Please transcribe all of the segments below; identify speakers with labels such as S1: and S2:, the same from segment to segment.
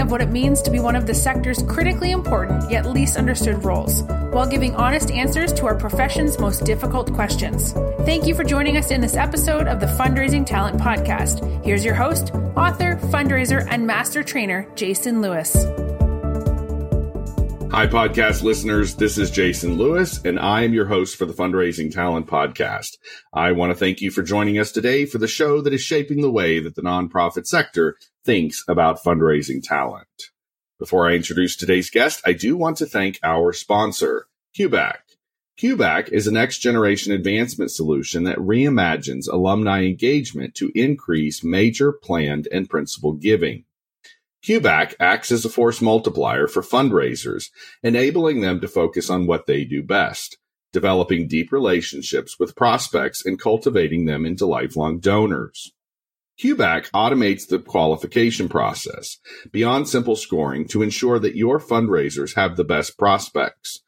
S1: of what it means to be one of the sector's critically important yet least understood roles, while giving honest answers to our profession's most difficult questions. Thank you for joining us in this episode of the Fundraising Talent Podcast. Here's your host, author, fundraiser, and master trainer, Jason Lewis.
S2: Hi, podcast listeners. This is Jason Lewis, and I am your host for the Fundraising Talent Podcast. I want to thank you for joining us today for the show that is shaping the way that the nonprofit sector thinks about fundraising talent. Before I introduce today's guest, I do want to thank our sponsor, CueBack. CueBack is a next generation advancement solution that reimagines alumni engagement to increase major planned and principal giving. CueBack acts as a force multiplier for fundraisers, enabling them to focus on what they do best, developing deep relationships with prospects and cultivating them into lifelong donors. CueBack automates the qualification process beyond simple scoring to ensure that your fundraisers have the best prospects.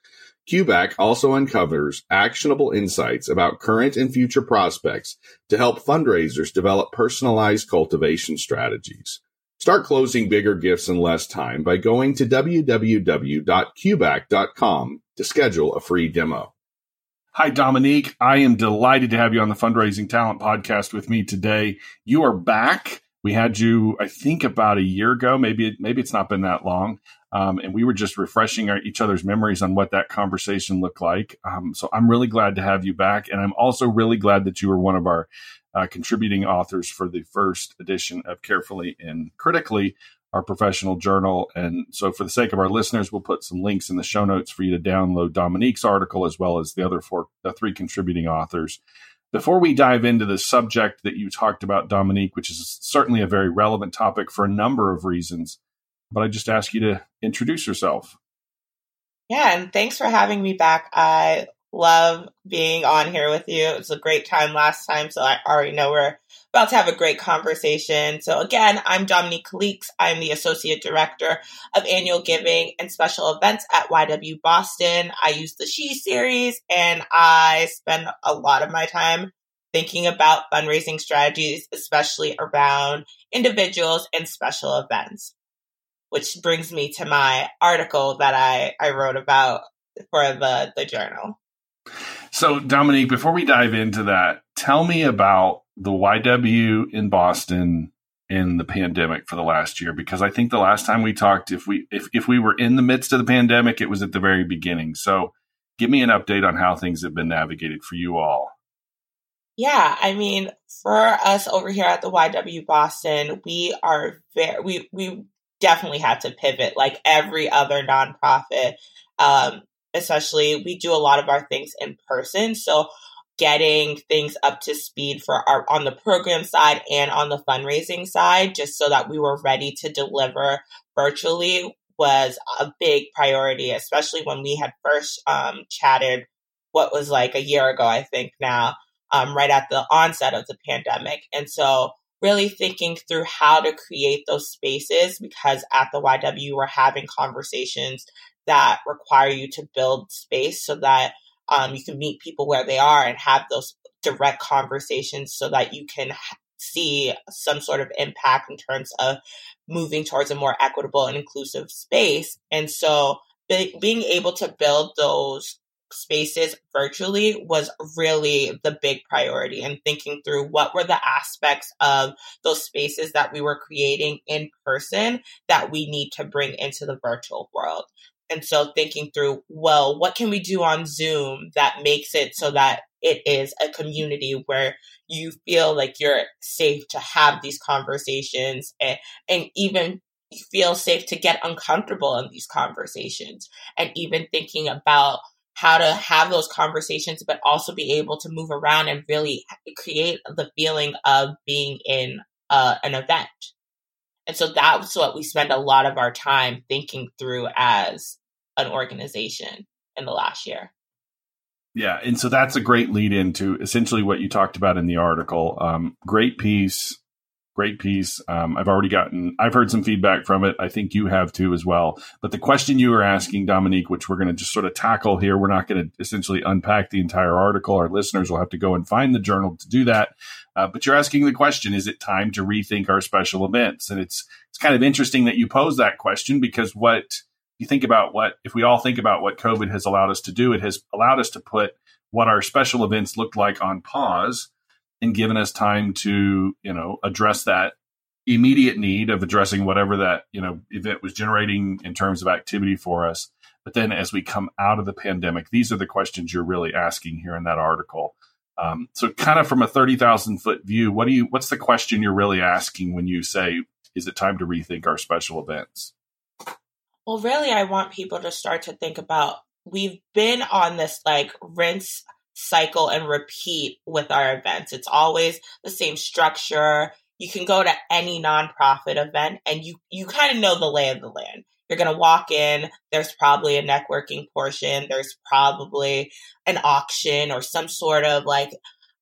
S2: CueBack also uncovers actionable insights about current and future prospects to help fundraisers develop personalized cultivation strategies. Start closing bigger gifts in less time by going to www.cueback.com to schedule a free demo.
S3: Hi, Dominique. I am delighted to have you on the Fundraising Talent Podcast with me today. You are back. We had you, I think, about a year ago. Maybe maybe it's not been that long. Um, and we were just refreshing our, each other's memories on what that conversation looked like. Um, so I'm really glad to have you back, and I'm also really glad that you were one of our uh, contributing authors for the first edition of Carefully and Critically, our professional journal. And so, for the sake of our listeners, we'll put some links in the show notes for you to download Dominique's article as well as the other four, the three contributing authors. Before we dive into the subject that you talked about, Dominique, which is certainly a very relevant topic for a number of reasons, but I just ask you to introduce yourself.
S4: Yeah, and thanks for having me back. I love being on here with you. It was a great time last time, so I already know we're about to have a great conversation. So again, I'm Dominique Calixte. I'm the Associate Director of Annual Giving and Special Events at YW Boston. I use the She series and I spend a lot of my time thinking about fundraising strategies, especially around individuals and special events. Which brings me to my article that I, I wrote about for the, the journal.
S3: So, Dominique, before we dive into that, tell me about the YW in Boston in the pandemic for the last year because I think the last time we talked, if we if, if we were in the midst of the pandemic, it was at the very beginning. So, give me an update on how things have been navigated for you all.
S4: Yeah, I mean, for us over here at the YW Boston, we are very we we definitely had to pivot like every other nonprofit. Um, especially we do a lot of our things in person. So getting things up to speed for our on the program side and on the fundraising side, just so that we were ready to deliver virtually was a big priority, especially when we had first um, chatted what was like a year ago, I think now, um, right at the onset of the pandemic. And so really thinking through how to create those spaces because at the YW we're having conversations that require you to build space so that um, you can meet people where they are and have those direct conversations so that you can see some sort of impact in terms of moving towards a more equitable and inclusive space. And so be- being able to build those spaces virtually was really the big priority and thinking through what were the aspects of those spaces that we were creating in person that we need to bring into the virtual world. And so thinking through, well, what can we do on Zoom that makes it so that it is a community where you feel like you're safe to have these conversations and, and even feel safe to get uncomfortable in these conversations and even thinking about how to have those conversations but also be able to move around and really create the feeling of being in uh, an event. And so that's what we spend a lot of our time thinking through as an organization in the last year.
S3: Yeah, and so that's a great lead into essentially what you talked about in the article. Um, great piece, great piece. Um, I've already gotten, I've heard some feedback from it. I think you have too as well. But the question you were asking, Dominique, which we're going to just sort of tackle here, we're not going to essentially unpack the entire article. Our listeners will have to go and find the journal to do that. Uh, but you're asking the question: Is it time to rethink our special events? And it's it's kind of interesting that you pose that question because what you think about what if we all think about what COVID has allowed us to do, it has allowed us to put what our special events looked like on pause and given us time to you know address that immediate need of addressing whatever that you know event was generating in terms of activity for us. But then as we come out of the pandemic, these are the questions you're really asking here in that article. Um, so kind of from a 30,000 foot view, what do you, what's the question you're really asking when you say, is it time to rethink our special events?
S4: Well, really, I want people to start to think about we've been on this like rinse cycle and repeat with our events. It's always the same structure. You can go to any nonprofit event and you you kind of know the lay of the land. You're going to walk in, there's probably a networking portion, there's probably an auction or some sort of like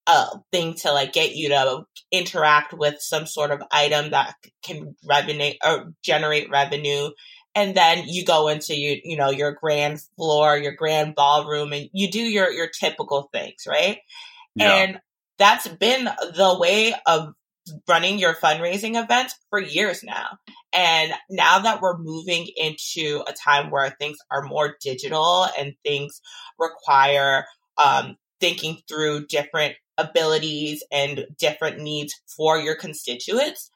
S4: a thing to like get you to interact with some sort of item that can revenue or uh, generate revenue and then you go into you you know your grand floor your grand ballroom and you do your your typical things right yeah. and that's been the way of running your fundraising events for years now and now that we're moving into a time where things are more digital and things require um, thinking through different abilities and different needs for your constituents,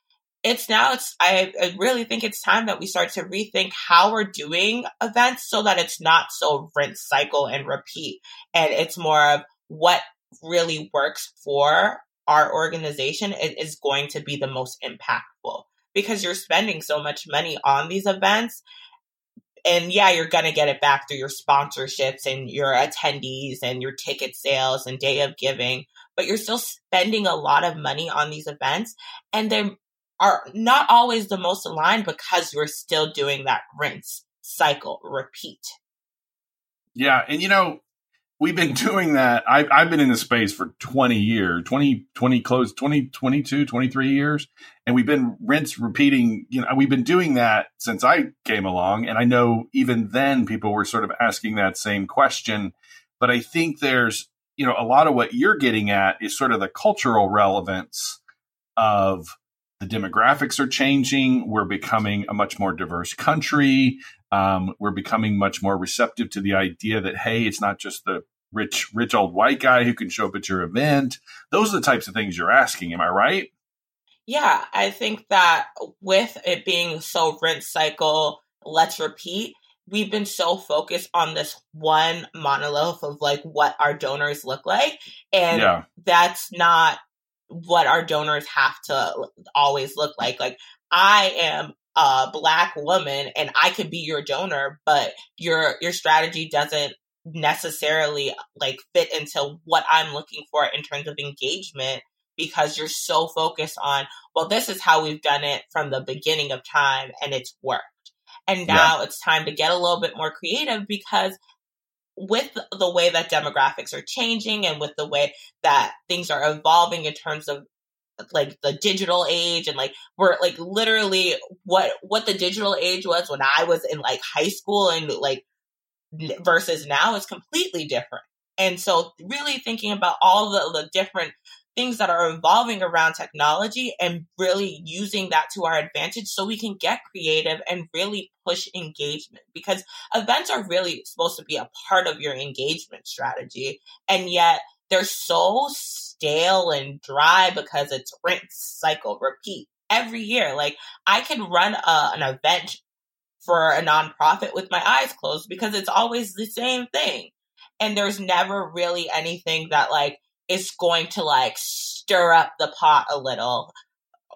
S4: it's now it's I, I, really think it's time that we start to rethink how we're doing events so that it's not so rinse cycle and repeat. And it's more of what really works for our organization it is going to be the most impactful. Because you're spending so much money on these events and yeah, you're going to get it back through your sponsorships and your attendees and your ticket sales and day of giving, but you're still spending a lot of money on these events. And they are not always the most aligned because you're still doing that rinse cycle repeat.
S3: Yeah. And you know, we've been doing that. I've, I've been in the space for 20 years, 20, 20 close, 20, 22, 23 years. And we've been rinse repeating, you know, we've been doing that since I came along. And I know even then people were sort of asking that same question. But I think there's, you know, a lot of what you're getting at is sort of the cultural relevance of the demographics are changing. We're becoming a much more diverse country. Um, we're becoming much more receptive to the idea that hey, it's not just the rich, rich old white guy who can show up at your event. Those are the types of things you're asking. Am I right?
S4: Yeah, I think that with it being so rinse cycle, let's repeat. We've been so focused on this one monolith of like what our donors look like, and yeah. that's not what our donors have to always look like. Like I am a black woman and I could be your donor, but your your strategy doesn't necessarily like fit into what I'm looking for in terms of engagement because you're so focused on, well, this is how we've done it from the beginning of time and it's worked. And now yeah. it's time to get a little bit more creative because with the way that demographics are changing and with the way that things are evolving in terms of like the digital age and like we're like literally what what the digital age was when I was in like high school and like versus now is completely different. And so really thinking about all the, the different things that are evolving around technology and really using that to our advantage so we can get creative and really push engagement because events are really supposed to be a part of your engagement strategy. And yet they're so stale and dry because it's rinse, cycle, repeat every year. Like I can run a, an event for a nonprofit with my eyes closed because it's always the same thing. And there's never really anything that like is going to like stir up the pot a little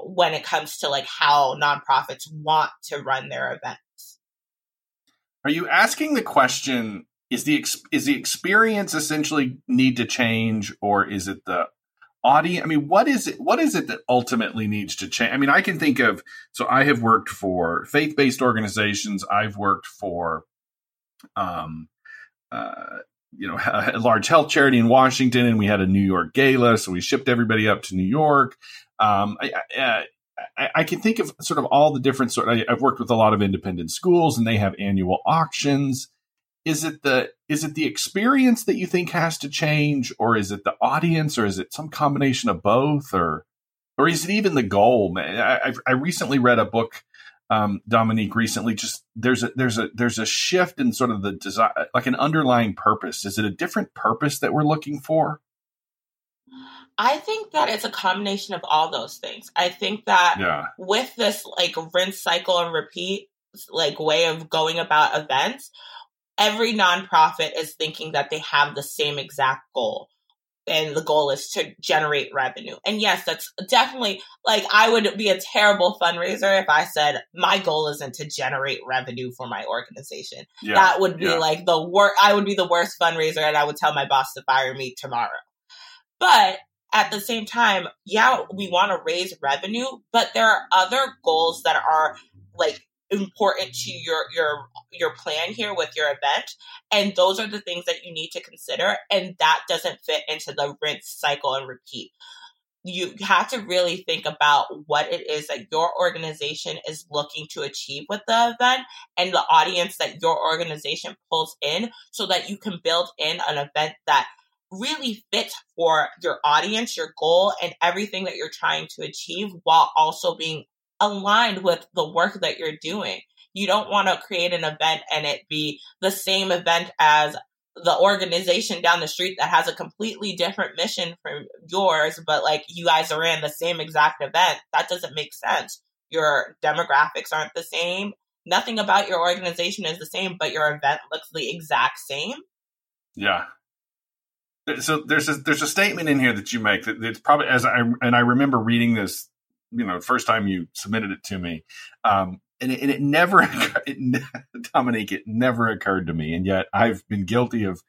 S4: when it comes to like how nonprofits want to run their events.
S3: Are you asking the question is the is the experience essentially need to change or is it the audience? I mean, what is it? What is it that ultimately needs to change? I mean, I can think of. So I have worked for faith based organizations. I've worked for, um, uh, you know, a large health charity in Washington, and we had a New York gala, so we shipped everybody up to New York. Um, I, I, I, I, can think of sort of all the different sort. I, I've worked with a lot of independent schools, and they have annual auctions is it the is it the experience that you think has to change or is it the audience or is it some combination of both or or is it even the goal i, I recently read a book um, dominique recently just there's a there's a there's a shift in sort of the design like an underlying purpose is it a different purpose that we're looking for
S4: I think that it's a combination of all those things. I think that
S3: yeah.
S4: with this like rinse, cycle, and repeat like way of going about events, every nonprofit is thinking that they have the same exact goal and the goal is to generate revenue. And yes, that's definitely like I would be a terrible fundraiser if I said my goal isn't to generate revenue for my organization. Yeah, that would be yeah. like the worst. I would be the worst fundraiser, and I would tell my boss to fire me tomorrow. But at the same time, yeah, we want to raise revenue, but there are other goals that are like important to your your your plan here with your event and those are the things that you need to consider and that doesn't fit into the rinse cycle and repeat. You have to really think about what it is that your organization is looking to achieve with the event and the audience that your organization pulls in so that you can build in an event that really fits for your audience, your goal, and everything that you're trying to achieve while also being aligned with the work that you're doing. You don't want to create an event and it be the same event as the organization down the street that has a completely different mission from yours, but like you guys are in the same exact event. That doesn't make sense. Your demographics aren't the same. Nothing about your organization is the same, but your event looks the exact same.
S3: Yeah. So there's a there's a statement in here that you make that it's probably as I and I remember reading this you know, first time you submitted it to me. Um, and it, and it never, it, Dominique, it never occurred to me. And yet I've been guilty of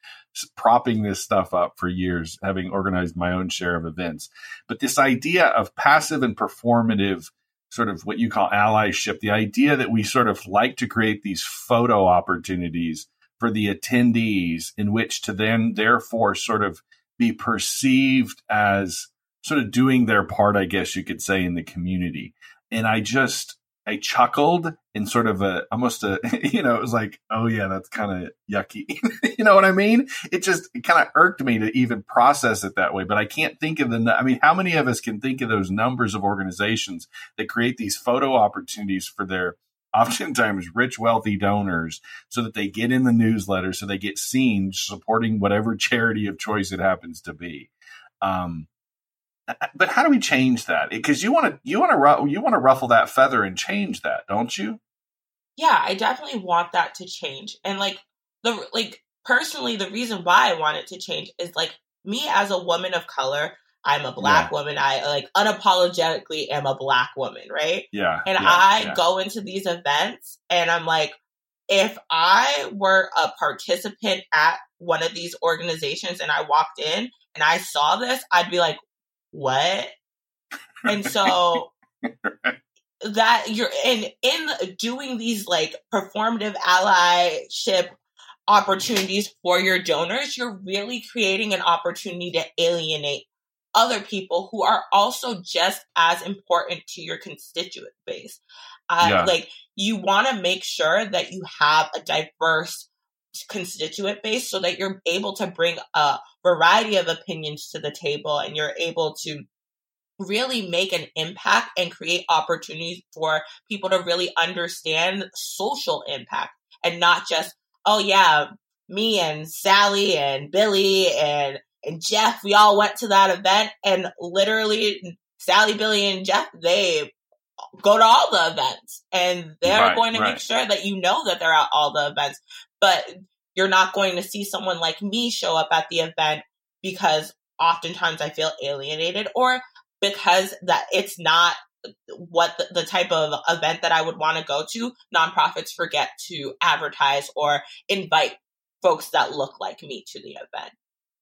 S3: propping this stuff up for years, having organized my own share of events. But this idea of passive and performative, sort of what you call allyship, the idea that we sort of like to create these photo opportunities for the attendees in which to then therefore sort of be perceived as sort of doing their part, I guess you could say, in the community. And I just, I chuckled in sort of a almost a you know it was like oh yeah that's kind of yucky. You know what I mean? It just kind of irked me to even process it that way but I can't think of the I mean how many of us can think of those numbers of organizations that create these photo opportunities for their oftentimes rich wealthy donors so that they get in the newsletter so they get seen supporting whatever charity of choice it happens to be? Um, but how do we change that? Because you want to you want to you want to ruffle that feather and change that, don't you?
S4: Yeah, I definitely want that to change. And like the like personally, the reason why I want it to change is like me as a woman of color. I'm a black yeah. woman. I like unapologetically am a black woman, right?
S3: Yeah.
S4: And
S3: yeah,
S4: I
S3: yeah.
S4: go into these events and I'm like, if I were a participant at one of these organizations and I walked in and I saw this, I'd be like, what? And so that you're in in doing these like performative allyship opportunities for your donors, you're really creating an opportunity to alienate other people who are also just as important to your constituent base. Uh, yeah. Like you want to make sure that you have a diverse constituent base so that you're able to bring a variety of opinions to the table and you're able to really make an impact and create opportunities for people to really understand social impact and not just, oh yeah, me and Sally and Billy and and Jeff, we all went to that event and literally Sally, Billy, and Jeff, they go to all the events and they're right, going to right. make sure that you know that they're at all the events. But you're not going to see someone like me show up at the event because oftentimes I feel alienated or because that it's not what the, the, type of event that I would want to go to, nonprofits forget to advertise or invite folks that look like me to the event.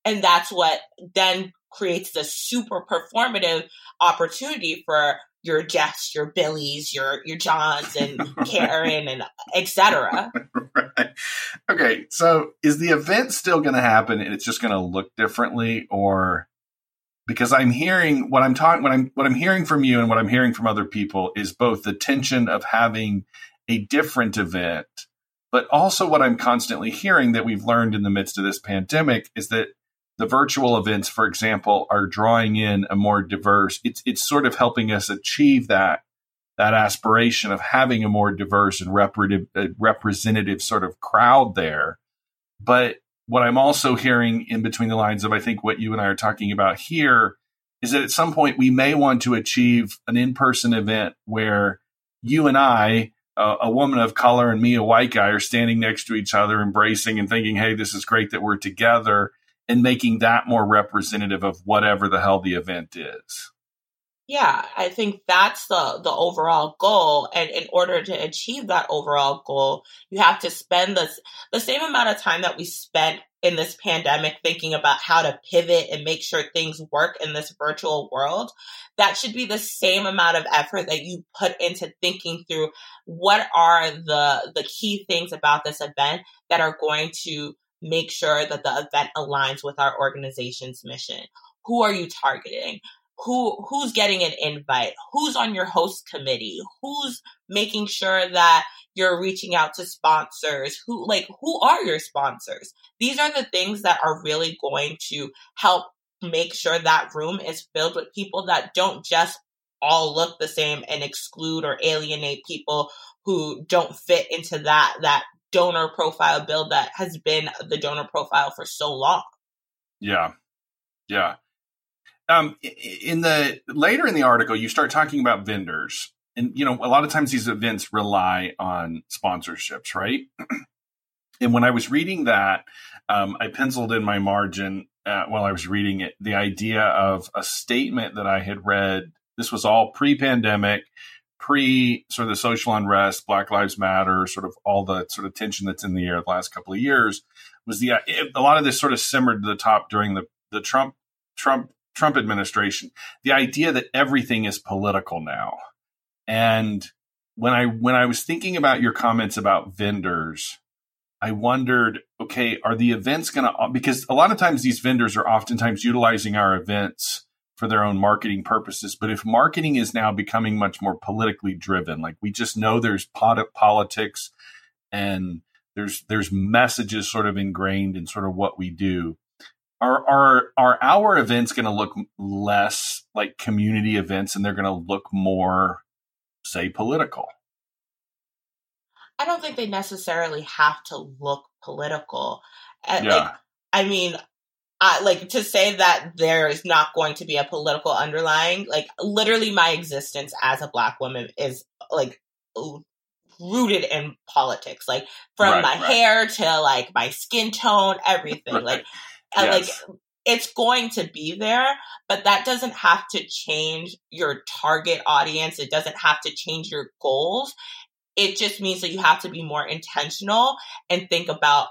S4: And that's what then creates the super performative opportunity for your Jeffs, your Billies, your your Johns, and Karen, and etc.
S3: right. Okay, so is the event still going to happen, and it's just going to look differently, or because I'm hearing what I'm talking, what I'm what I'm hearing from you, and what I'm hearing from other people is both the tension of having a different event, but also what I'm constantly hearing that we've learned in the midst of this pandemic is that the virtual events, for example, are drawing in a more diverse. It's it's sort of helping us achieve that that aspiration of having a more diverse and representative, uh, representative sort of crowd there. But what I'm also hearing in between the lines of I think what you and I are talking about here is that at some point we may want to achieve an in-person event where you and I a woman of color and me, a white guy, are standing next to each other, embracing and thinking, hey, this is great that we're together and making that more representative of whatever the hell the event is.
S4: Yeah, I think that's the the overall goal and in order to achieve that overall goal, you have to spend the the same amount of time that we spent in this pandemic thinking about how to pivot and make sure things work in this virtual world. That should be the same amount of effort that you put into thinking through what are the the key things about this event that are going to make sure that the event aligns with our organization's mission. Who are you targeting? Who who's getting an invite? Who's on your host committee? Who's making sure that you're reaching out to sponsors? Who like who are your sponsors? These are the things that are really going to help make sure that room is filled with people that don't just all look the same and exclude or alienate people who don't fit into that that donor profile build that has been the donor profile for so long.
S3: Yeah. Yeah. Um, in the later in the article, you start talking about vendors, and you know a lot of times these events rely on sponsorships, right? and when I was reading that, um, I penciled in my margin uh, while I was reading it the idea of a statement that I had read. This was all pre-pandemic pre sort of the social unrest, Black Lives Matter, sort of all the sort of tension that's in the air the last couple of years, was the uh, a lot of this sort of simmered to the top during the the Trump Trump Trump administration. The idea that everything is political now, and when I when I was thinking about your comments about vendors, I wondered, okay, are the events going to because a lot of times these vendors are oftentimes utilizing our events for their own marketing purposes. But if marketing is now becoming much more politically driven, like we just know there's politics and there's there's messages sort of ingrained in sort of what we do. Are are are our events going to look less like community events and they're going to look more say political?
S4: I don't think they necessarily have to look political. Yeah. Like, I mean, uh, like to say that there is not going to be a political underlying, like literally my existence as a black woman is like rooted in politics, like from right, my right. hair to like my skin tone, everything. Right. Like, yes. like it's going to be there, but that doesn't have to change your target audience. It doesn't have to change your goals. It just means that you have to be more intentional and think about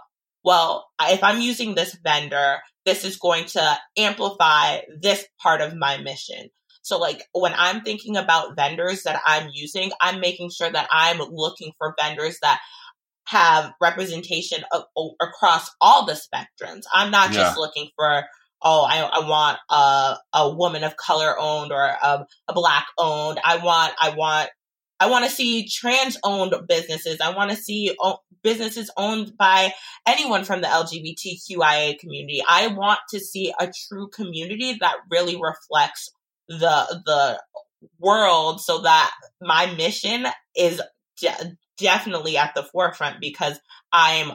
S4: well, if I'm using this vendor, this is going to amplify this part of my mission. So like when I'm thinking about vendors that I'm using, I'm making sure that I'm looking for vendors that have representation of, across all the spectrums. I'm not yeah. just looking for oh, I, I want a, a woman of color owned or a, a black owned. I want, I want I want to see trans owned businesses. I want to see o- businesses owned by anyone from the LGBTQIA community. I want to see a true community that really reflects the the world so that my mission is de- definitely at the forefront because I'm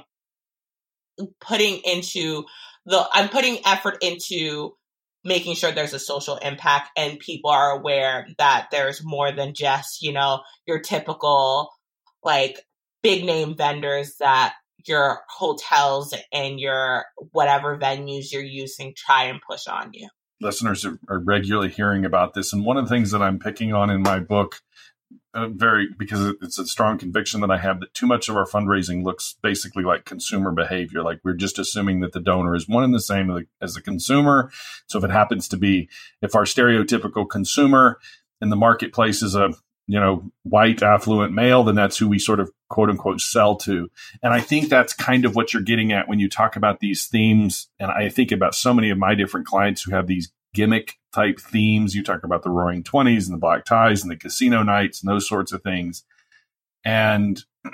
S4: putting into the I'm putting effort into making sure there's a social impact and people are aware that there's more than just, you know, your typical like big name vendors that your hotels and your whatever venues you're using try and push on you.
S3: Listeners are, regularly hearing about this. And one of the things that I'm picking on in my book uh, very because it's a strong conviction that I have that too much of our fundraising looks basically like consumer behavior. Like we're just assuming that the donor is one and the same as the consumer. So if it happens to be, if our stereotypical consumer in the marketplace is a you know white affluent male, then that's who we sort of quote unquote sell to. And I think that's kind of what you're getting at when you talk about these themes. And I think about so many of my different clients who have these gimmick type themes. You talk about the roaring 20s and the black ties and the casino nights and those sorts of things. And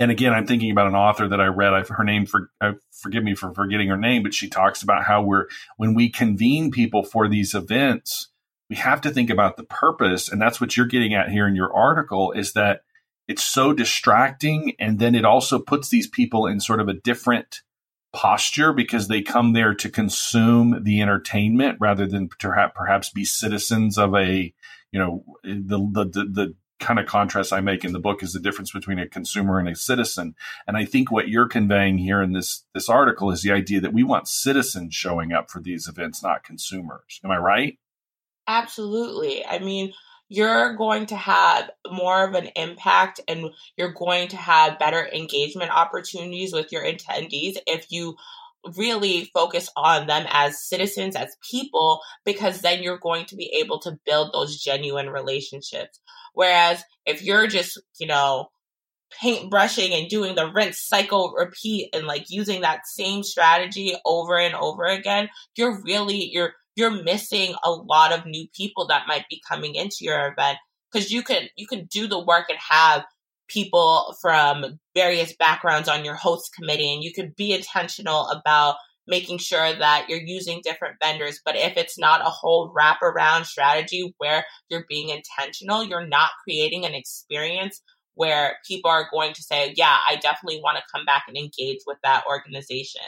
S3: and again, I'm thinking about an author that I read. I, her name for uh, forgive me for forgetting her name, but she talks about how we're when we convene people for these events, we have to think about the purpose, and that's what you're getting at here in your article. Is that it's so distracting, and then it also puts these people in sort of a different posture because they come there to consume the entertainment rather than perhaps perhaps be citizens of a you know the the the, the kind of contrast I make in the book is the difference between a consumer and a citizen. And I think what you're conveying here in this this article is the idea that we want citizens showing up for these events, not consumers. Am I right?
S4: Absolutely. I mean, you're going to have more of an impact and you're going to have better engagement opportunities with your attendees if you really focus on them as citizens, as people, because then you're going to be able to build those genuine relationships. Whereas if you're just, you know, paintbrushing and doing the rinse, cycle, repeat, and like using that same strategy over and over again, you're really, you're, you're missing a lot of new people that might be coming into your event because you can you can do the work and have people from various backgrounds on your host committee and you can be intentional about making sure that you're using different vendors. But if it's not a whole wraparound strategy where you're being intentional you're not creating an experience where people are going to say yeah i definitely want to come back and engage with that organization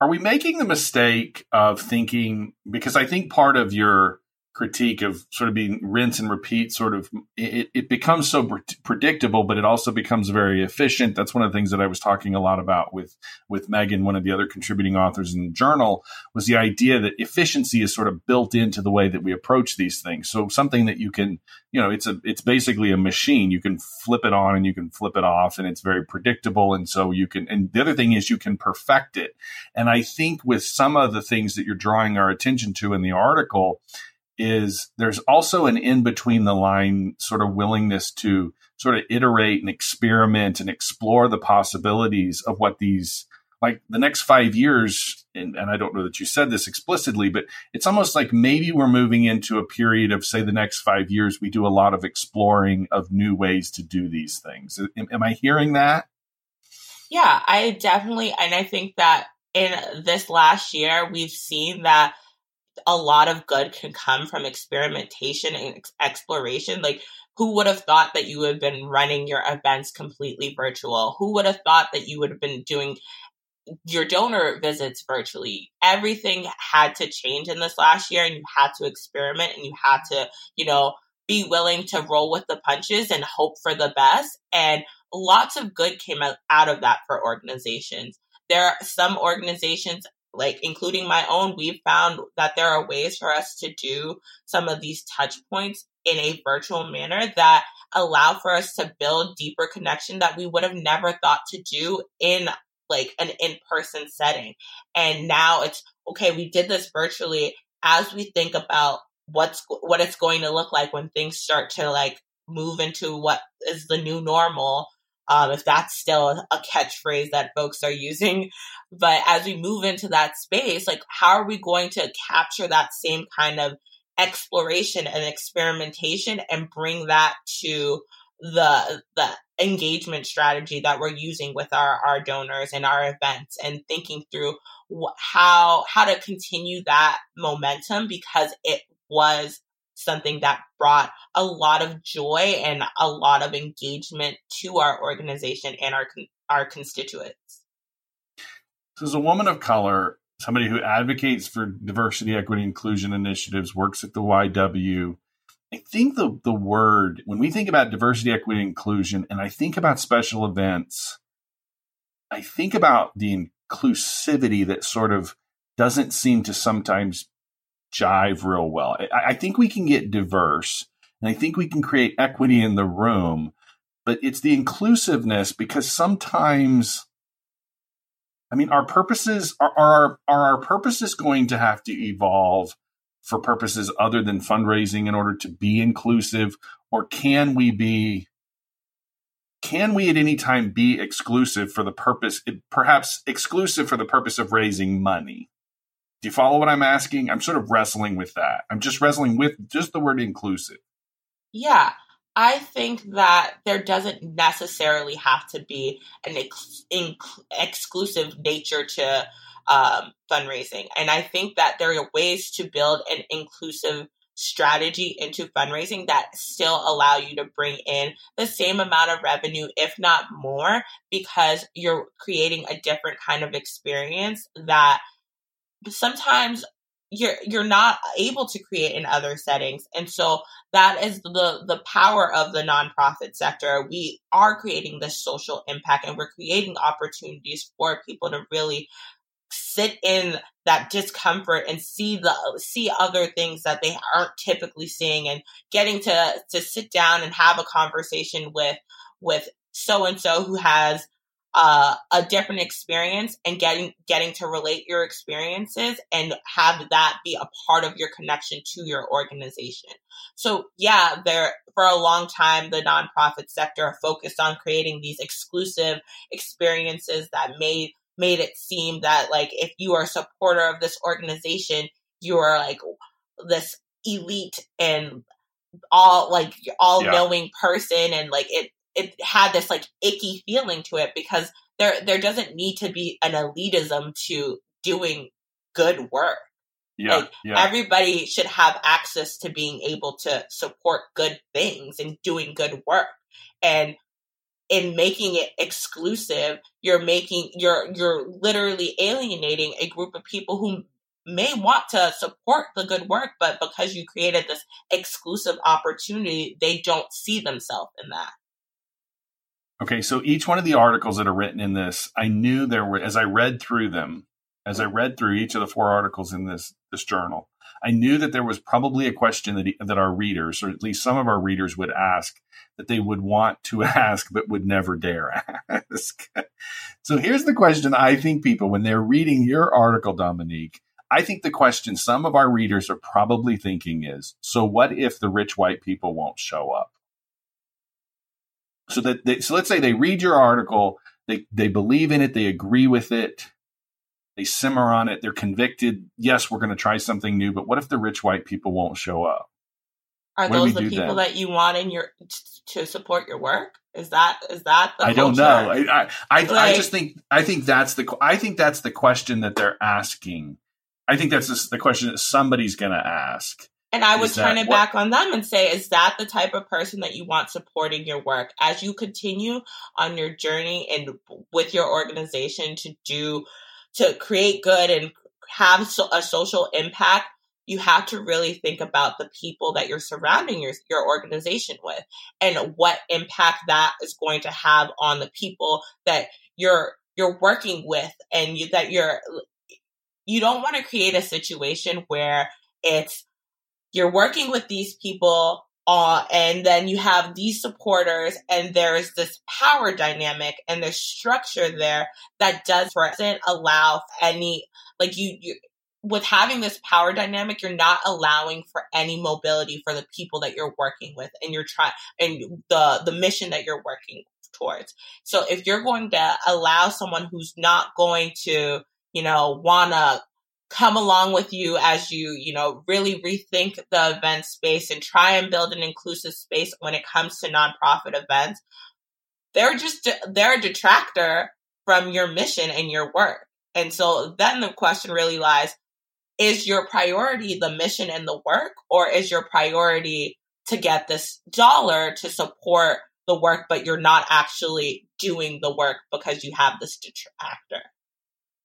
S3: are we making the mistake of thinking because I think part of your critique of sort of being rinse and repeat sort of it, it becomes so pre- predictable but it also becomes very efficient. That's one of the things that i was talking a lot about with with megan one of the other contributing authors in the journal was the idea that efficiency is sort of built into the way that we approach these things. So something that you can you know it's a it's basically a machine. You can flip it on and you can flip it off and it's very predictable. And so you can and the other thing is you can perfect it. And i think with some of the things that you're drawing our attention to in the article is there's also an in between the line sort of willingness to sort of iterate and experiment and explore the possibilities of what these like the next five years and, and, i don't know that you said this explicitly but it's almost like maybe we're moving into a period of say the next five years we do a lot of exploring of new ways to do these things. Am, am i hearing that?
S4: Yeah i definitely and i think that in this last year we've seen that a lot of good can come from experimentation and ex- exploration. Like, who would have thought that you would have been running your events completely virtual? Who would have thought that you would have been doing your donor visits virtually? Everything had to change in this last year, and you had to experiment and you had to, you know, be willing to roll with the punches and hope for the best. And lots of good came out of that for organizations. There are some organizations like including my own, we've found that there are ways for us to do some of these touch points in a virtual manner that allow for us to build deeper connection that we would have never thought to do in like an in-person setting. And now it's okay, we did this virtually as we think about what's what it's going to look like when things start to like move into what is the new normal um, if that's still a catchphrase that folks are using. But as we move into that space, like how are we going to capture that same kind of exploration and experimentation and bring that to the the engagement strategy that we're using with our our donors and our events and thinking through how how to continue that momentum because it was something that brought a lot of joy and a lot of engagement to our organization and our our constituents.
S3: So, as a woman of color, somebody who advocates for diversity, equity, inclusion initiatives, works at the YW. I think the the word when we think about diversity, equity, inclusion, and I think about special events, I think about the inclusivity that sort of doesn't seem to sometimes jive real well. I, I think we can get diverse And I think we can create equity in the room, but it's the inclusiveness because sometimes, I mean, our purposes are, are, are our purposes going to have to evolve for purposes other than fundraising in order to be inclusive? Or can we be can we at any time be exclusive for the purpose, perhaps exclusive for the purpose of raising money? Do you follow what I'm asking? I'm sort of wrestling with that. I'm just wrestling with just the word inclusive.
S4: Yeah. I think that there doesn't necessarily have to be an ex- exclusive nature to um, fundraising. And I think that there are ways to build an inclusive strategy into fundraising that still allow you to bring in the same amount of revenue, if not more, because you're creating a different kind of experience that sometimes you're you're not able to create in other settings. And so that is the the power of the nonprofit sector. We are creating this social impact and we're creating opportunities for people to really sit in that discomfort and see the see other things that they aren't typically seeing and getting to to sit down and have a conversation with with so and so who has uh, a different experience and getting getting to relate your experiences and have that be a part of your connection to your organization. So yeah, there for a long time the nonprofit sector focused on creating these exclusive experiences that made made it seem that like if you are a supporter of this organization, you are like this elite and all like all yeah. knowing person and like it it had this like icky feeling to it because there there doesn't need to be an elitism to doing good work. Yeah, like yeah. everybody should have access to being able to support good things and doing good work. And in making it exclusive, you're making you're you're literally alienating a group of people who may want to support the good work, but because you created this exclusive opportunity, they don't see themselves in that.
S3: Okay, so each one of the articles that are written in this, I knew there were as I read through them, as I read through each of the four articles in this this journal, I knew that there was probably a question that he, that our readers, or at least some of our readers, would ask that they would want to ask but would never dare ask. so here's the question I think people, when they're reading your article, Dominique, I think the question some of our readers are probably thinking is so what if the rich white people won't show up? So that they, so let's say they read your article, they they believe in it, they agree with it, they simmer on it, they're convicted. Yes, we're going to try something new, but what if the rich white people won't show up?
S4: Are what those the people then? that you want in your to support your work? Is that is that
S3: I don't know. I I, I, like, I, just think I think that's the I think that's the question that they're asking. I think that's the question that somebody's going to ask.
S4: And I would turn it what? back on them and say, is that the type of person that you want supporting your work as you continue on your journey and with your organization to do to create good and have so, a social impact? you have to really think about the people that you're surrounding your, your organization with and what impact that is going to have on the people that you're you're working with and you, that you're you don't want to create a situation where it's you're working with these people uh, and then you have these supporters and there's this power dynamic and there's structure there that doesn't allow any like you, you with having this power dynamic, you're not allowing for any mobility for the people that you're working with and you're trying and the the mission that you're working towards. So if you're going to allow someone who's not going to, you know, wanna come along with you as you, you know, really rethink the event space and try and build an inclusive space when it comes to nonprofit events, they're just they're a detractor from your mission and your work. And so then the question really lies is your priority the mission and the work, or is your priority to get this dollar to support the work, but you're not actually doing the work because you have this detractor?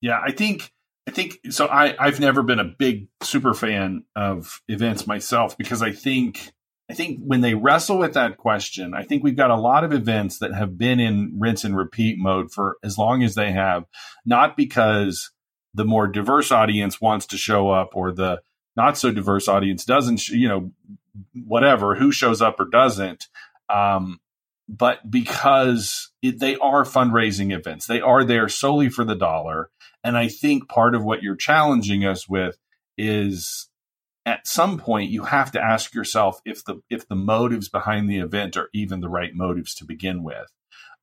S3: Yeah, I think I think so. I I've never been a big super fan of events myself because I think I think when they wrestle with that question, I think we've got a lot of events that have been in rinse and repeat mode for as long as they have, not because the more diverse audience wants to show up or the not so diverse audience doesn't, you know, whatever, who shows up or doesn't. Um, but because it, they are fundraising events, they are there solely for the dollar. And I think part of what you're challenging us with is at some point you have to ask yourself if the if the motives behind the event are even the right motives to begin with.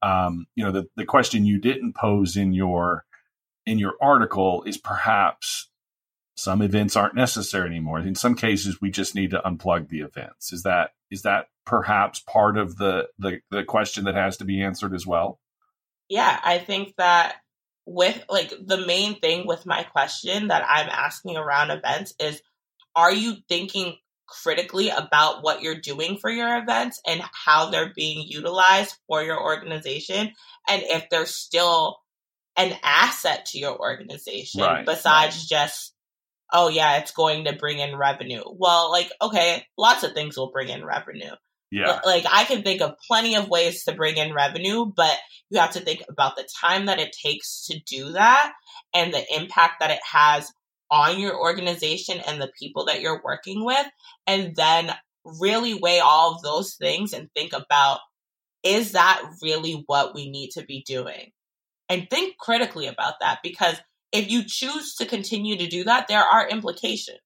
S3: Um, you know, the, the question you didn't pose in your in your article is perhaps some events aren't necessary anymore. In some cases, we just need to unplug the events. Is that is that perhaps part of the the, the question that has to be answered as well?
S4: Yeah, I think that with like the main thing with my question that I'm asking around events is are you thinking critically about what you're doing for your events and how they're being utilized for your organization and if they're still an asset to your organization right, besides right. just oh yeah it's going to bring in revenue. Well like okay lots of things will bring in revenue. Yeah. Like i can think of plenty of ways to bring in revenue but you have to think about the time that it takes to do that and the impact that it has on your organization and the people that you're working with and then really weigh all of those things and think about is that really what we need to be doing? And think critically about that because if you choose to continue to do that, there are implications.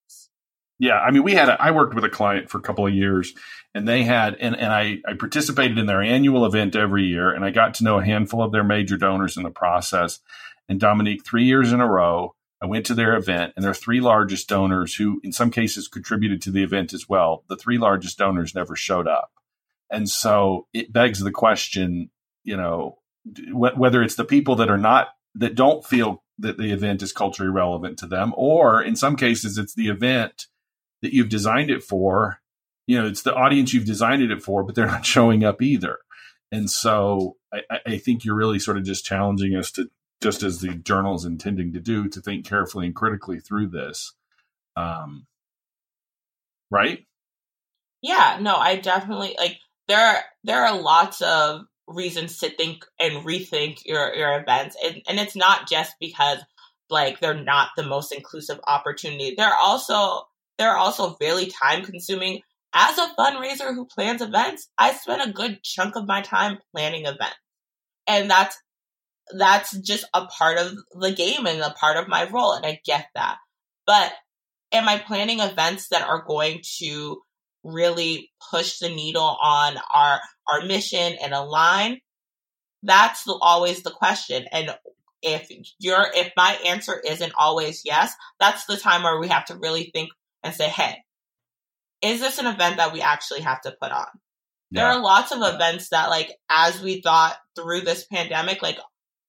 S3: Yeah, I mean, we had a, I worked with a client for a couple of years, and they had and and I I participated in their annual event every year, and I got to know a handful of their major donors in the process. And Dominique, three years in a row, I went to their event, and their three largest donors, who in some cases contributed to the event as well, the three largest donors never showed up, and so it begs the question, you know, whether it's the people that are not that don't feel that the event is culturally relevant to them, or in some cases, it's the event that you've designed it for. You know, it's the audience you've designed it for, but they're not showing up either. And so I, I think you're really sort of just challenging us to, just as the journal is intending to do, to think carefully and critically through this. Um, right?
S4: Yeah, no, I definitely like there. are There are lots of reasons to think and rethink your your events. And, and it's not just because like they're not the most inclusive opportunity. They're also they're also really time consuming as a fundraiser who plans events i spend a good chunk of my time planning events. And that's that's just a part of the game and a part of my role and i get that. But am i planning events that are going to really push the needle on our our mission and align that's the, always the question. And if your if my answer isn't always yes that's the time where we have to really think and say hey is this an event that we actually have to put on? Yeah. there are lots of events that like as we thought through this pandemic like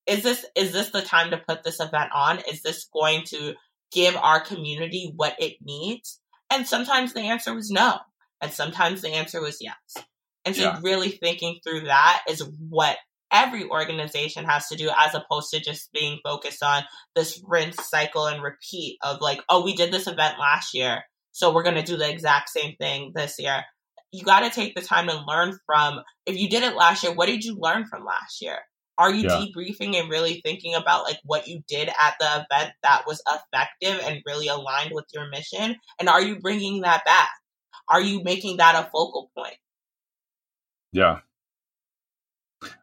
S4: is this is this the time to put this event on? Is this going to give our community what it needs? And sometimes the answer was no and sometimes the answer was yes. And so yeah. really thinking through that is what every organization has to do as opposed to just being focused on this rinse cycle and repeat of like, oh, we did this event last year. So we're going to do the exact same thing this year. You got to take the time to learn from, if you did it last year, what did you learn from last year? Are you yeah. debriefing and really thinking about like what you did at the event that was effective and really aligned with your mission? And are you bringing that back? Are you making that a focal point?
S3: Yeah.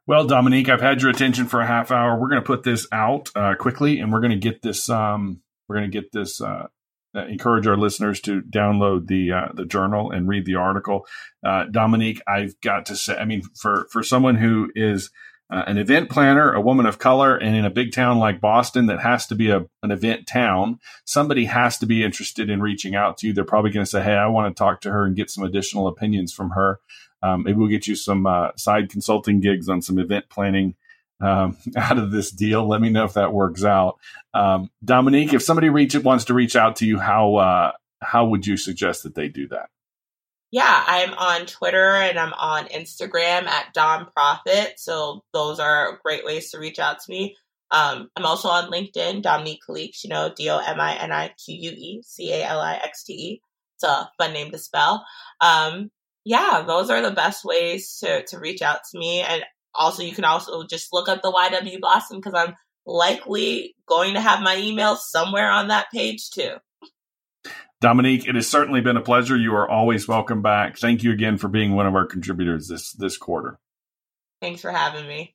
S3: Well, Dominique, I've had your attention for a half hour. We're going to put this out uh, quickly, and we're going to get this. Um, we're going to get this. Uh, uh, encourage our listeners to download the uh, the journal and read the article. Uh, Dominique, I've got to say, I mean, for for someone who is uh, an event planner, a woman of color, and in a big town like Boston that has to be a, an event town, somebody has to be interested in reaching out to you. They're probably going to say, Hey, I want to talk to her and get some additional opinions from her. Um, maybe we'll get you some uh, side consulting gigs on some event planning um, out of this deal. Let me know if that works out. Um, Dominique, if somebody reach, wants to reach out to you, how, uh, how would you suggest that they do that?
S4: Yeah, I'm on Twitter and I'm on Instagram at Dom Profit. So those are great ways to reach out to me. Um, I'm also on LinkedIn, Dominique Calixte, you know, D O M I N I Q U E C A L I X T E. It's a fun name to spell. Um, yeah, those are the best ways to, to reach out to me. And also, you can also just look up the YW Boston because I'm likely going to have my email somewhere on that page too.
S3: Dominique, it has certainly been a pleasure. You are always welcome back. Thank you again for being one of our contributors this this quarter.
S4: Thanks for having me.